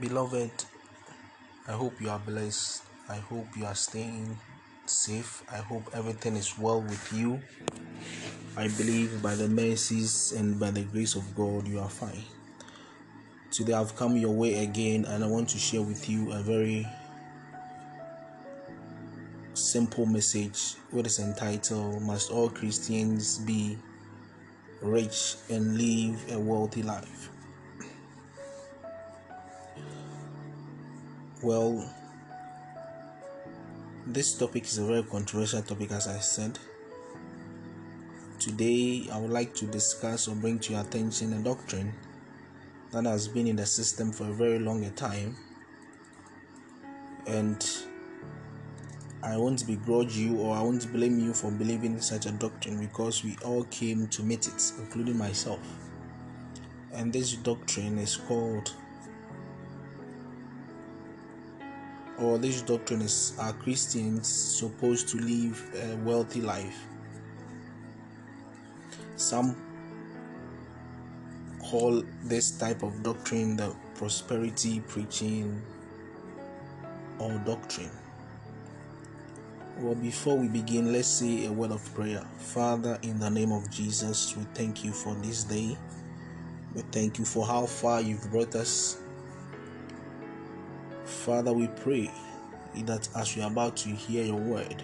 Beloved, I hope you are blessed. I hope you are staying safe. I hope everything is well with you. I believe by the mercies and by the grace of God, you are fine. Today, I've come your way again, and I want to share with you a very simple message which is entitled Must All Christians Be Rich and Live a Wealthy Life? Well, this topic is a very controversial topic, as I said. Today, I would like to discuss or bring to your attention a doctrine that has been in the system for a very long time, and I won't begrudge you or I won't blame you for believing in such a doctrine because we all came to meet it, including myself. And this doctrine is called or this doctrine is are Christians supposed to live a wealthy life? Some call this type of doctrine the prosperity preaching or doctrine. Well, before we begin, let's say a word of prayer. Father, in the name of Jesus, we thank you for this day. We thank you for how far you've brought us. Father, we pray that as we are about to hear your word,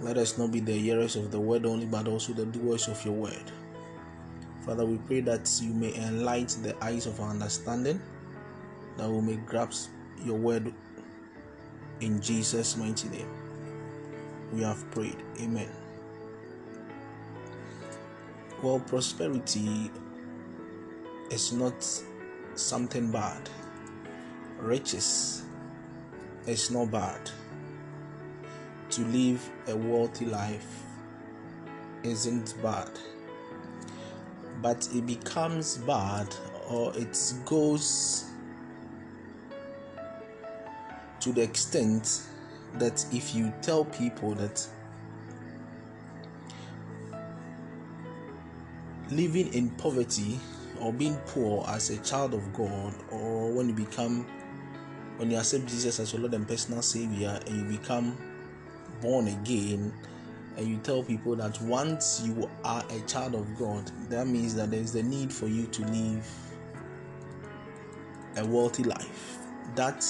let us not be the hearers of the word only, but also the doers of your word. Father, we pray that you may enlighten the eyes of our understanding, that we may grasp your word in Jesus' mighty name. We have prayed. Amen. Well, prosperity is not something bad riches is not bad. To live a wealthy life isn't bad. But it becomes bad or it goes to the extent that if you tell people that living in poverty or being poor as a child of God or when you become when you accept Jesus as your Lord and personal Savior and you become born again, and you tell people that once you are a child of God, that means that there is the need for you to live a wealthy life. That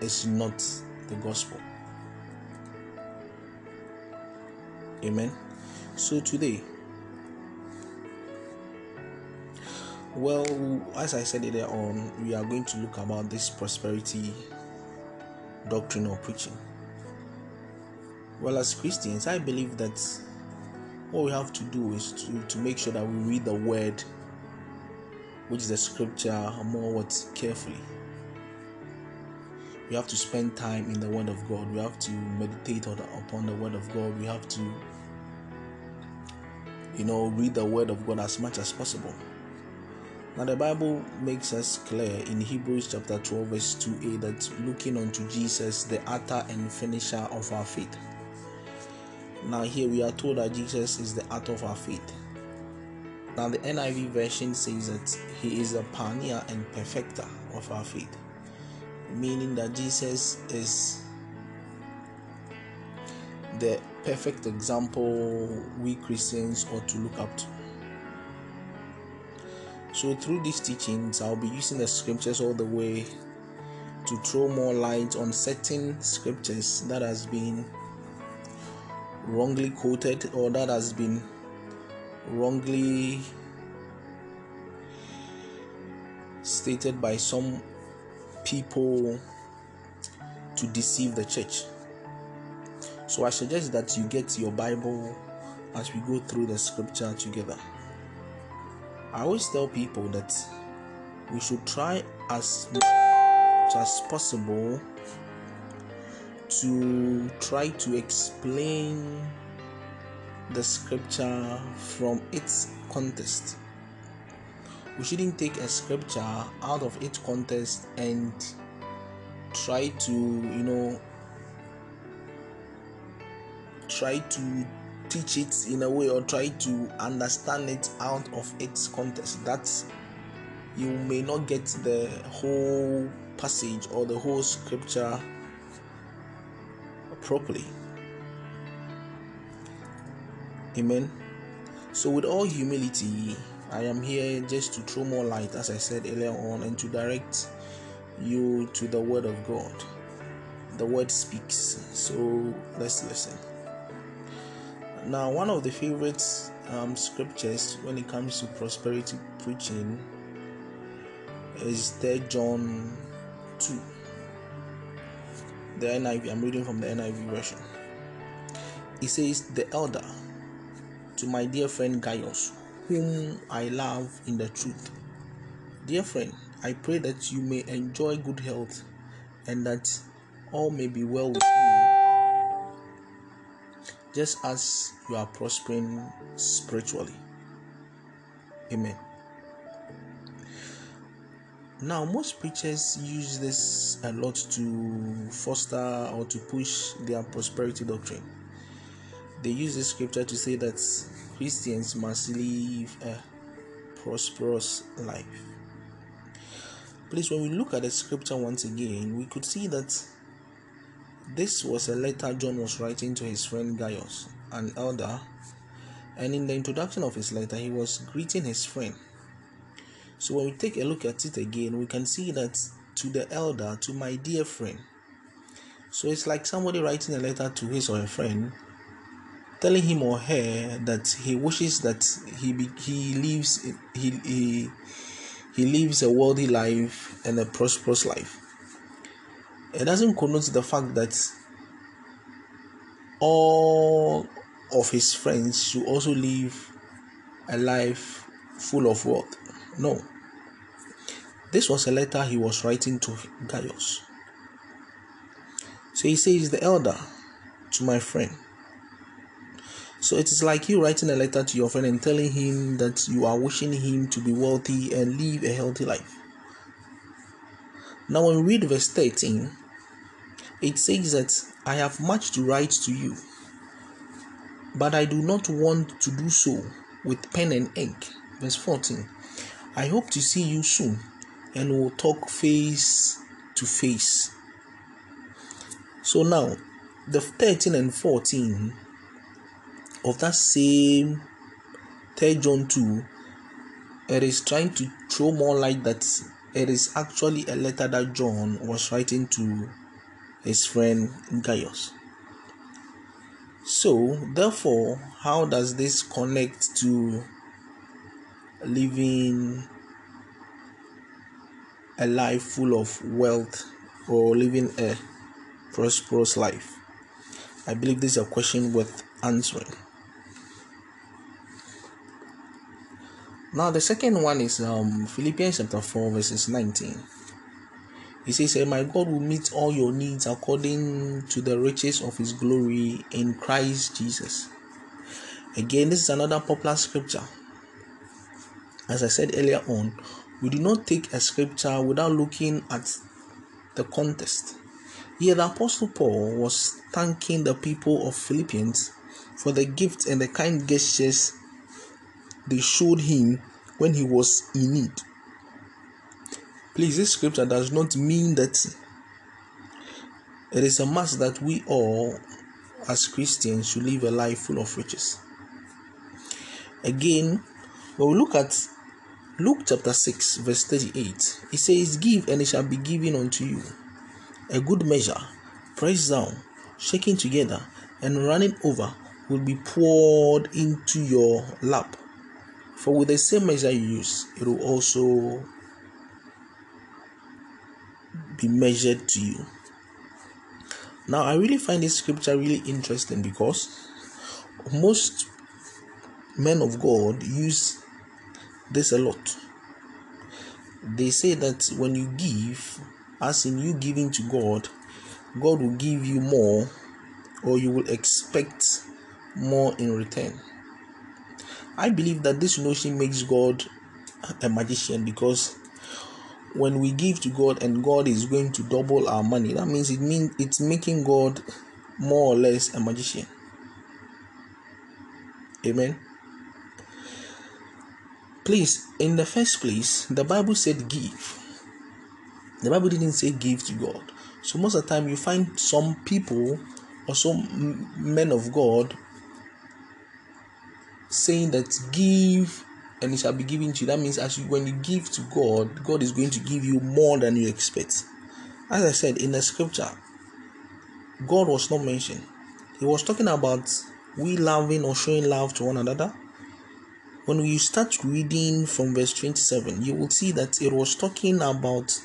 is not the gospel. Amen. So today, Well, as I said earlier on, we are going to look about this prosperity doctrine or preaching. Well, as Christians, I believe that what we have to do is to, to make sure that we read the word, which is the scripture, more what carefully. We have to spend time in the word of God. We have to meditate on, upon the word of God. We have to, you know, read the word of God as much as possible now, the Bible makes us clear in Hebrews chapter 12, verse 2a that looking unto Jesus, the author and finisher of our faith. Now, here we are told that Jesus is the author of our faith. Now, the NIV version says that he is the pioneer and perfecter of our faith, meaning that Jesus is the perfect example we Christians ought to look up to. So, through these teachings, I'll be using the scriptures all the way to throw more light on certain scriptures that has been wrongly quoted or that has been wrongly stated by some people to deceive the church. So I suggest that you get your Bible as we go through the scripture together. I always tell people that we should try as much as possible to try to explain the scripture from its context. We shouldn't take a scripture out of its context and try to, you know, try to teach it in a way or try to understand it out of its context. That you may not get the whole passage or the whole scripture properly. Amen. So, with all humility, I am here just to throw more light, as I said earlier on, and to direct you to the Word of God. The Word speaks. So, let's listen. Now, one of the favorite um, scriptures when it comes to prosperity preaching is 3 John 2. The NIV, I'm reading from the NIV version. It says, The elder to my dear friend Gaius, whom I love in the truth. Dear friend, I pray that you may enjoy good health and that all may be well just as you are prospering spiritually. Amen. Now, most preachers use this a lot to foster or to push their prosperity doctrine. They use this scripture to say that Christians must live a prosperous life. Please, when we look at the scripture once again, we could see that this was a letter John was writing to his friend Gaius, an elder, and in the introduction of his letter, he was greeting his friend. So, when we take a look at it again, we can see that to the elder, to my dear friend. So, it's like somebody writing a letter to his or her friend telling him or her that he wishes that he be, he lives he, he he lives a wealthy life and a prosperous life. It doesn't connote the fact that all of his friends should also live a life full of wealth. No. This was a letter he was writing to Gaius. So he says, The elder to my friend so it is like you writing a letter to your friend and telling him that you are wishing him to be wealthy and live a healthy life. Now, when we read verse 13, it says that I have much to write to you, but I do not want to do so with pen and ink. Verse 14 I hope to see you soon and we'll talk face to face. So now, the 13 and 14 of that same 3 John 2, it is trying to throw more light that it is actually a letter that John was writing to his friend Gaius. So, therefore, how does this connect to living a life full of wealth or living a prosperous life? I believe this is a question worth answering. Now the second one is um, Philippians chapter 4 verses 19. He says, and My God will meet all your needs according to the riches of his glory in Christ Jesus. Again, this is another popular scripture. As I said earlier on, we do not take a scripture without looking at the context. Here, the Apostle Paul was thanking the people of Philippians for the gifts and the kind gestures they showed him when he was in need. Please, this scripture does not mean that it is a must that we all, as Christians, should live a life full of riches. Again, when we look at Luke chapter 6, verse 38, it says, Give and it shall be given unto you. A good measure, pressed down, shaken together, and running over, will be poured into your lap. For with the same measure you use, it will also be measured to you. Now, I really find this scripture really interesting because most men of God use this a lot. They say that when you give, as in you giving to God, God will give you more, or you will expect more in return. I believe that this notion makes God a magician because when we give to God and God is going to double our money, that means it means it's making God more or less a magician. Amen. Please, in the first place, the Bible said give. The Bible didn't say give to God. So most of the time, you find some people or some men of God saying that give and it shall be given to you. That means as you when you give to God, God is going to give you more than you expect. As I said in the scripture, God was not mentioned. He was talking about we loving or showing love to one another. When you start reading from verse 27, you will see that it was talking about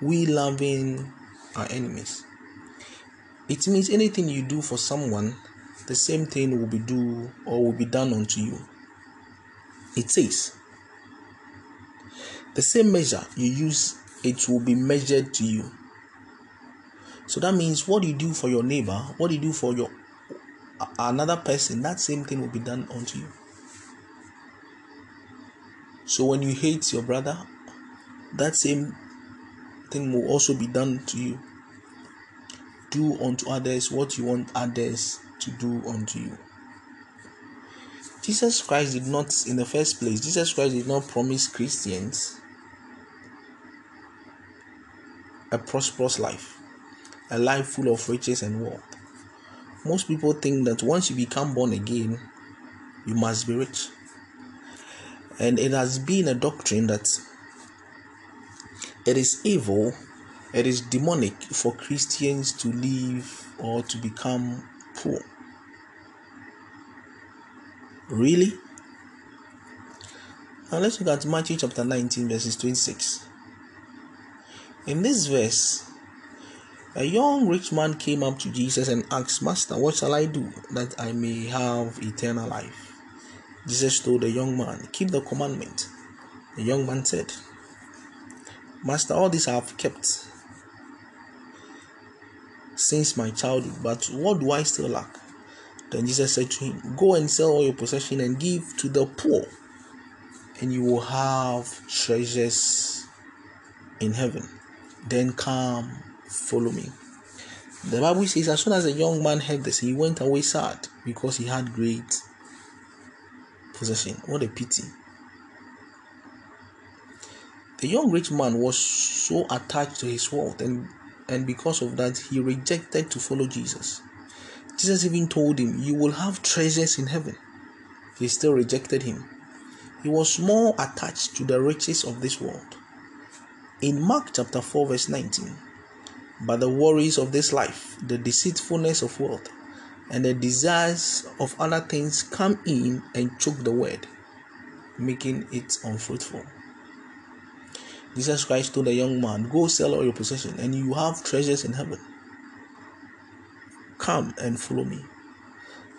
we loving our enemies. It means anything you do for someone, the same thing will be do or will be done unto you. It says, the same measure you use, it will be measured to you. So that means what you do for your neighbor, what you do for your another person, that same thing will be done unto you. So when you hate your brother, that same thing will also be done to you. Do unto others what you want others to do unto you. Jesus Christ did not, in the first place, Jesus Christ did not promise Christians a prosperous life, a life full of riches and wealth. Most people think that once you become born again, you must be rich. And it has been a doctrine that it is evil, it is demonic for Christians to live or to become poor. Really? Now let's look at Matthew chapter 19, verses 26. In this verse, a young rich man came up to Jesus and asked, Master, what shall I do that I may have eternal life? Jesus told the young man, Keep the commandment. The young man said, Master, all this I have kept since my childhood, but what do I still lack? Then Jesus said to him, Go and sell all your possession and give to the poor, and you will have treasures in heaven. Then come, follow me. The Bible says, as soon as the young man heard this, he went away sad because he had great possession. What a pity. The young rich man was so attached to his wealth, and, and because of that, he rejected to follow Jesus. Jesus even told him, You will have treasures in heaven. He still rejected him. He was more attached to the riches of this world. In Mark chapter 4, verse 19, but the worries of this life, the deceitfulness of wealth, and the desires of other things come in and choke the word, making it unfruitful. Jesus Christ told the young man, Go sell all your possession, and you have treasures in heaven. Come and follow me.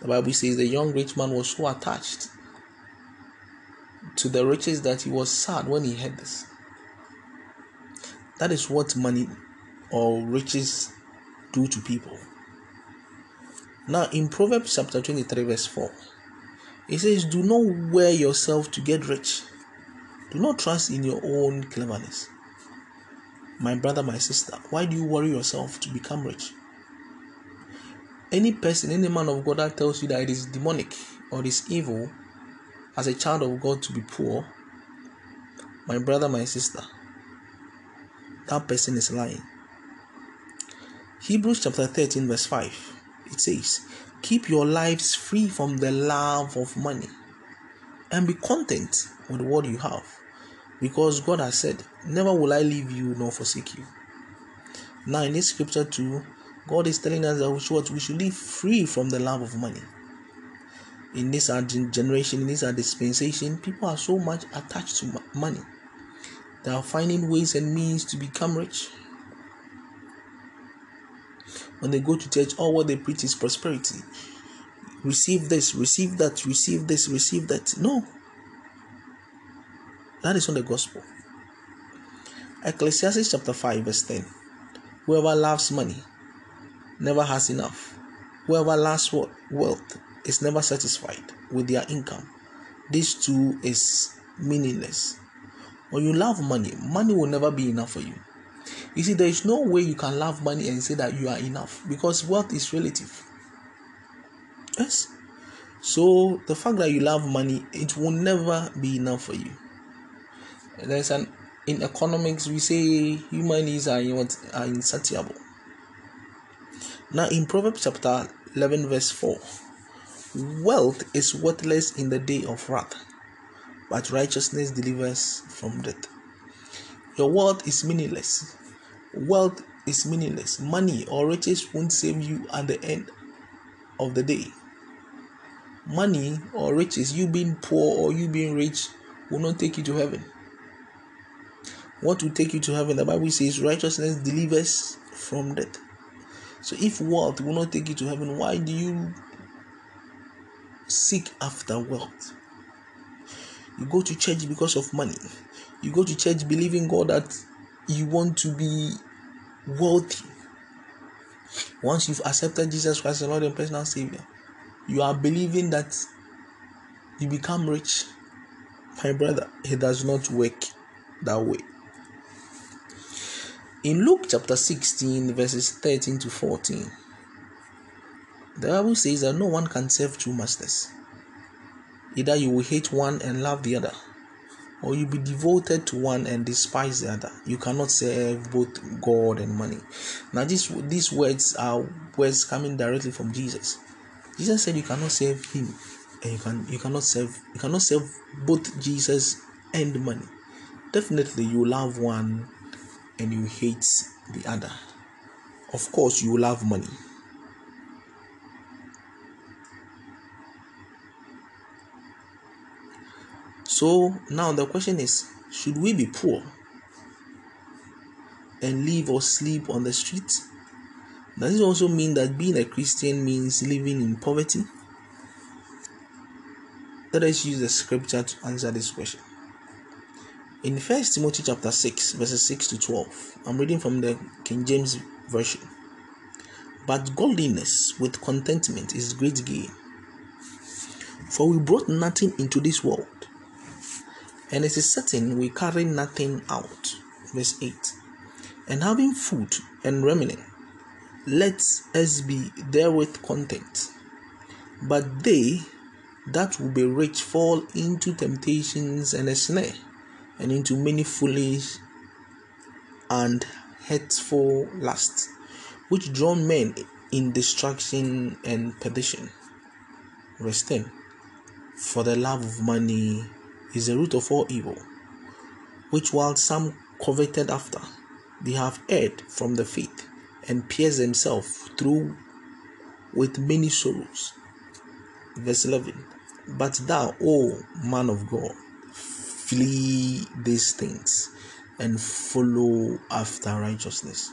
The Bible says the young rich man was so attached to the riches that he was sad when he heard this. That is what money or riches do to people. Now, in Proverbs chapter 23, verse 4, it says, Do not wear yourself to get rich. Do not trust in your own cleverness. My brother, my sister, why do you worry yourself to become rich? Any person, any man of God that tells you that it is demonic or it is evil as a child of God to be poor, my brother, my sister, that person is lying. Hebrews chapter 13, verse 5, it says, Keep your lives free from the love of money and be content with what you have, because God has said, Never will I leave you nor forsake you. Now, in this scripture, too, God is telling us that we should, live free from the love of money. In this our generation, in this our dispensation, people are so much attached to money. They are finding ways and means to become rich. When they go to church, all what they preach is prosperity. Receive this, receive that, receive this, receive that. No. That is not the gospel. Ecclesiastes chapter 5, verse 10. Whoever loves money never has enough. Whoever lacks wealth is never satisfied with their income. This too is meaningless. When you love money, money will never be enough for you. You see, there is no way you can love money and say that you are enough because wealth is relative. Yes. So the fact that you love money, it will never be enough for you. There's an in economics we say human needs are, are insatiable. Now in Proverbs chapter 11 verse 4, wealth is worthless in the day of wrath, but righteousness delivers from death. Your wealth is meaningless. Wealth is meaningless. Money or riches won't save you at the end of the day money or riches, you being poor or you being rich, will not take you to heaven. What will take you to heaven? The Bible says righteousness delivers from death. So if wealth will not take you to heaven, why do you seek after wealth? You go to church because of money. You go to church believing God that you want to be wealthy. Once you've accepted Jesus Christ as Lord and personal Savior, you are believing that you become rich. My brother, it does not work that way. In Luke chapter 16, verses 13 to 14, the Bible says that no one can serve two masters. Either you will hate one and love the other, or you'll be devoted to one and despise the other. You cannot serve both God and money. Now, these, these words are words coming directly from Jesus. Jesus said you cannot serve him and you can you cannot serve you cannot serve both Jesus and money. Definitely you love one and you hate the other. Of course you love money. So now the question is should we be poor and live or sleep on the street? Does it also mean that being a Christian means living in poverty? Let us use the scripture to answer this question. In 1 Timothy chapter 6, verses 6 to 12, I'm reading from the King James Version. But godliness with contentment is great gain. For we brought nothing into this world, and it is certain we carry nothing out. Verse 8. And having food and remnant, let us be therewith content. But they that will be rich fall into temptations and a snare, and into many foolish and hurtful lusts, which draw men in destruction and perdition. Verse 10 For the love of money is the root of all evil, which while some coveted after, they have erred from the faith and pierced themselves through with many sorrows. Verse 11 But thou, O man of God, flee these things and follow after righteousness.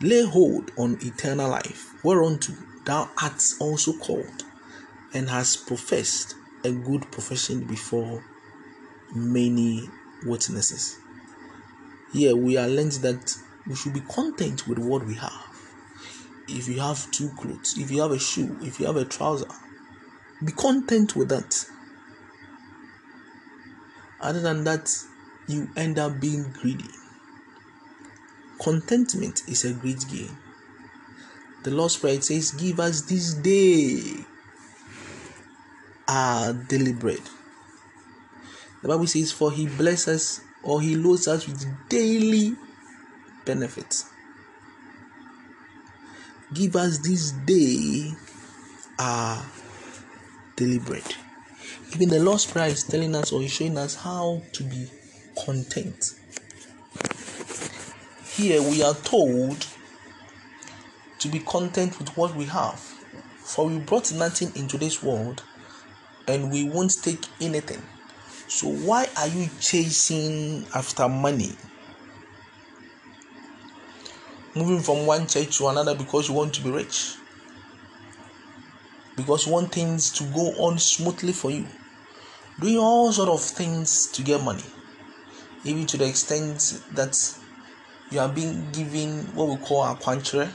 Lay hold on eternal life, whereunto thou art also called, and hast professed a good profession before many witnesses. Here we are learned that we should be content with what we have. If you have two clothes, if you have a shoe, if you have a trouser, be content with that. Other than that, you end up being greedy. Contentment is a great gain. The Lord's Prayer says, Give us this day our daily bread. The Bible says, For he blesses or he loads us with daily benefits. Give us this day our bread. Even the Lord's Prayer is telling us or is showing us how to be content. Here we are told to be content with what we have. For we brought nothing into this world and we won't take anything. So, why are you chasing after money? Moving from one church to another because you want to be rich, because you want things to go on smoothly for you, doing all sort of things to get money, even to the extent that you are being given what we call a quanture.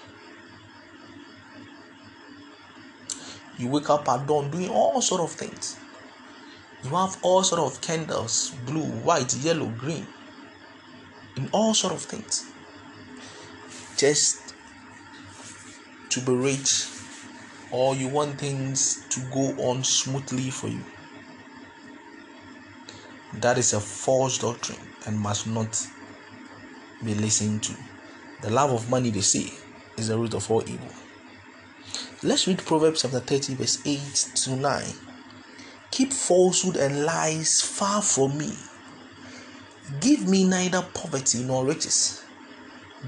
You wake up at dawn doing all sort of things. You have all sort of candles blue white yellow green. In all sort of things. Just to be rich or you want things to go on smoothly for you. That is a false doctrine and must not be listened to. The love of money, they say, is the root of all evil. Let's read Proverbs chapter 30, verse 8 to 9. Keep falsehood and lies far from me. Give me neither poverty nor riches,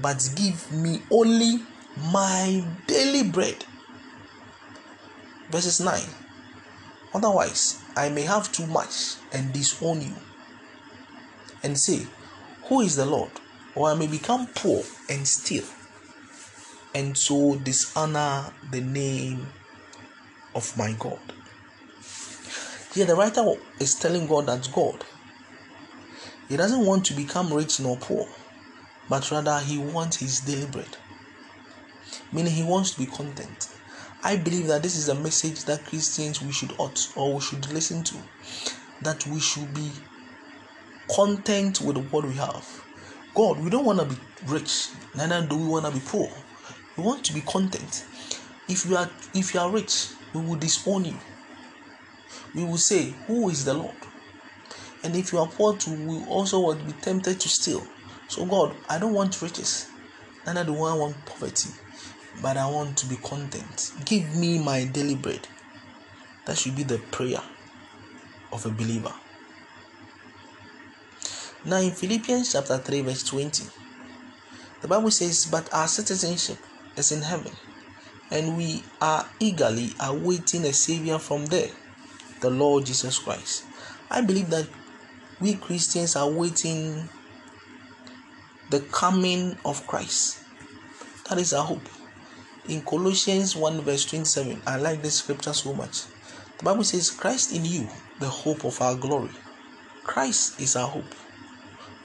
but give me only my daily bread. Verses 9. Otherwise, I may have too much and disown you, and say, Who is the Lord? Or I may become poor and steal, and so dishonor the name of my God. Here, the writer is telling God that God, he doesn't want to become rich nor poor, but rather he wants his daily bread, meaning he wants to be content. I believe that this is a message that Christians we should ought or we should listen to. That we should be content with what we have. God, we don't want to be rich, neither do we want to be poor. We want to be content. If you are if you are rich, we will disown you. We will say, Who is the Lord? And if you are poor too, we also would be tempted to steal. So God, I don't want riches, neither do I want poverty but I want to be content. Give me my daily bread. That should be the prayer of a believer. Now, in Philippians chapter 3, verse 20, the Bible says, But our citizenship is in heaven, and we are eagerly awaiting a Savior from there, the Lord Jesus Christ. I believe that we Christians are waiting the coming of Christ. That is our hope in Colossians 1 verse 27. I like this scripture so much. The Bible says, Christ in you, the hope of our glory. Christ is our hope.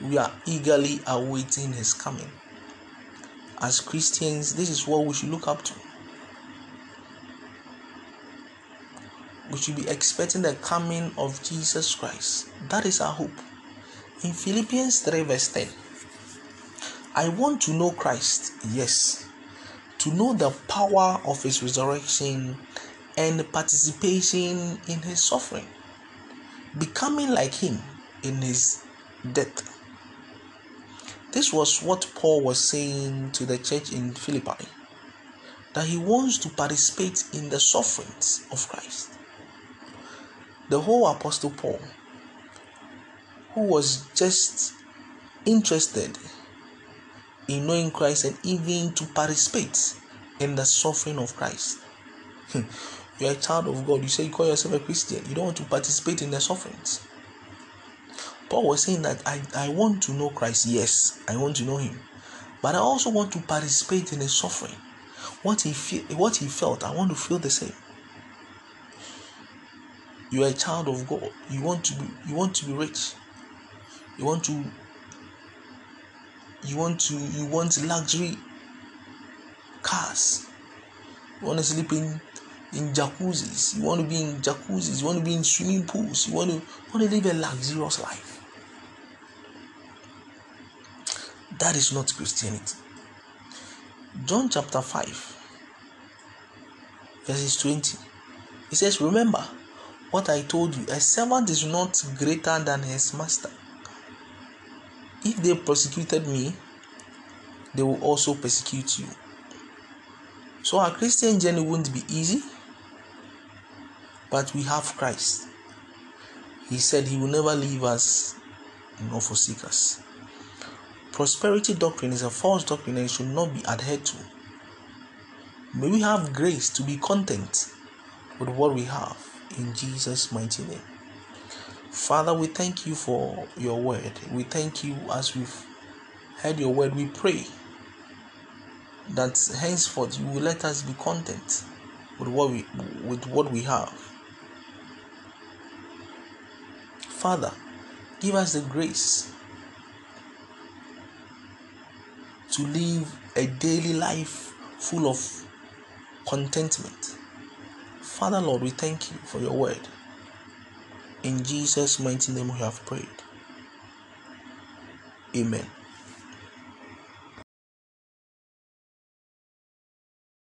We are eagerly awaiting his coming. As Christians, this is what we should look up to. We should be expecting the coming of Jesus Christ. That is our hope. In Philippians 3 verse 10, I want to know Christ, yes to know the power of his resurrection and participation in his suffering, becoming like him in his death. This was what Paul was saying to the church in Philippi that he wants to participate in the sufferings of Christ. The whole Apostle Paul, who was just interested in knowing Christ and even to participate in the suffering of Christ. Hmm. you are a child of God. You say you call yourself a Christian. You don't want to participate in the sufferings. Paul was saying that I, I want to know Christ. Yes, I want to know Him. But I also want to participate in His suffering. What he, feel, what he felt, I want to feel the same. You are a child of God. You want to be you want to be rich. You want to you want to you want luxury cars. You want to sleep in in jacuzzis. You want to be in jacuzzis. You want to be in swimming pools. You want to you want to live a luxurious life. That is not christianity. John chapter 5 verses 20 he says remember what i told you. A servant is not greater than his master if they persecuted me, they will also persecute you. So our Christian journey won't be easy, but we have Christ. He said he will never leave us nor forsake us. Prosperity doctrine is a false doctrine and should not be adhered to. May we have grace to be content with what we have in Jesus' mighty name. Father, we thank you for your word. We thank you as we've heard your word. We pray that henceforth you will let us be content with what we with what we have. Father, give us the grace to live a daily life full of contentment. Father Lord, we thank you for your word. In Jesus' mighty name we have prayed. Amen.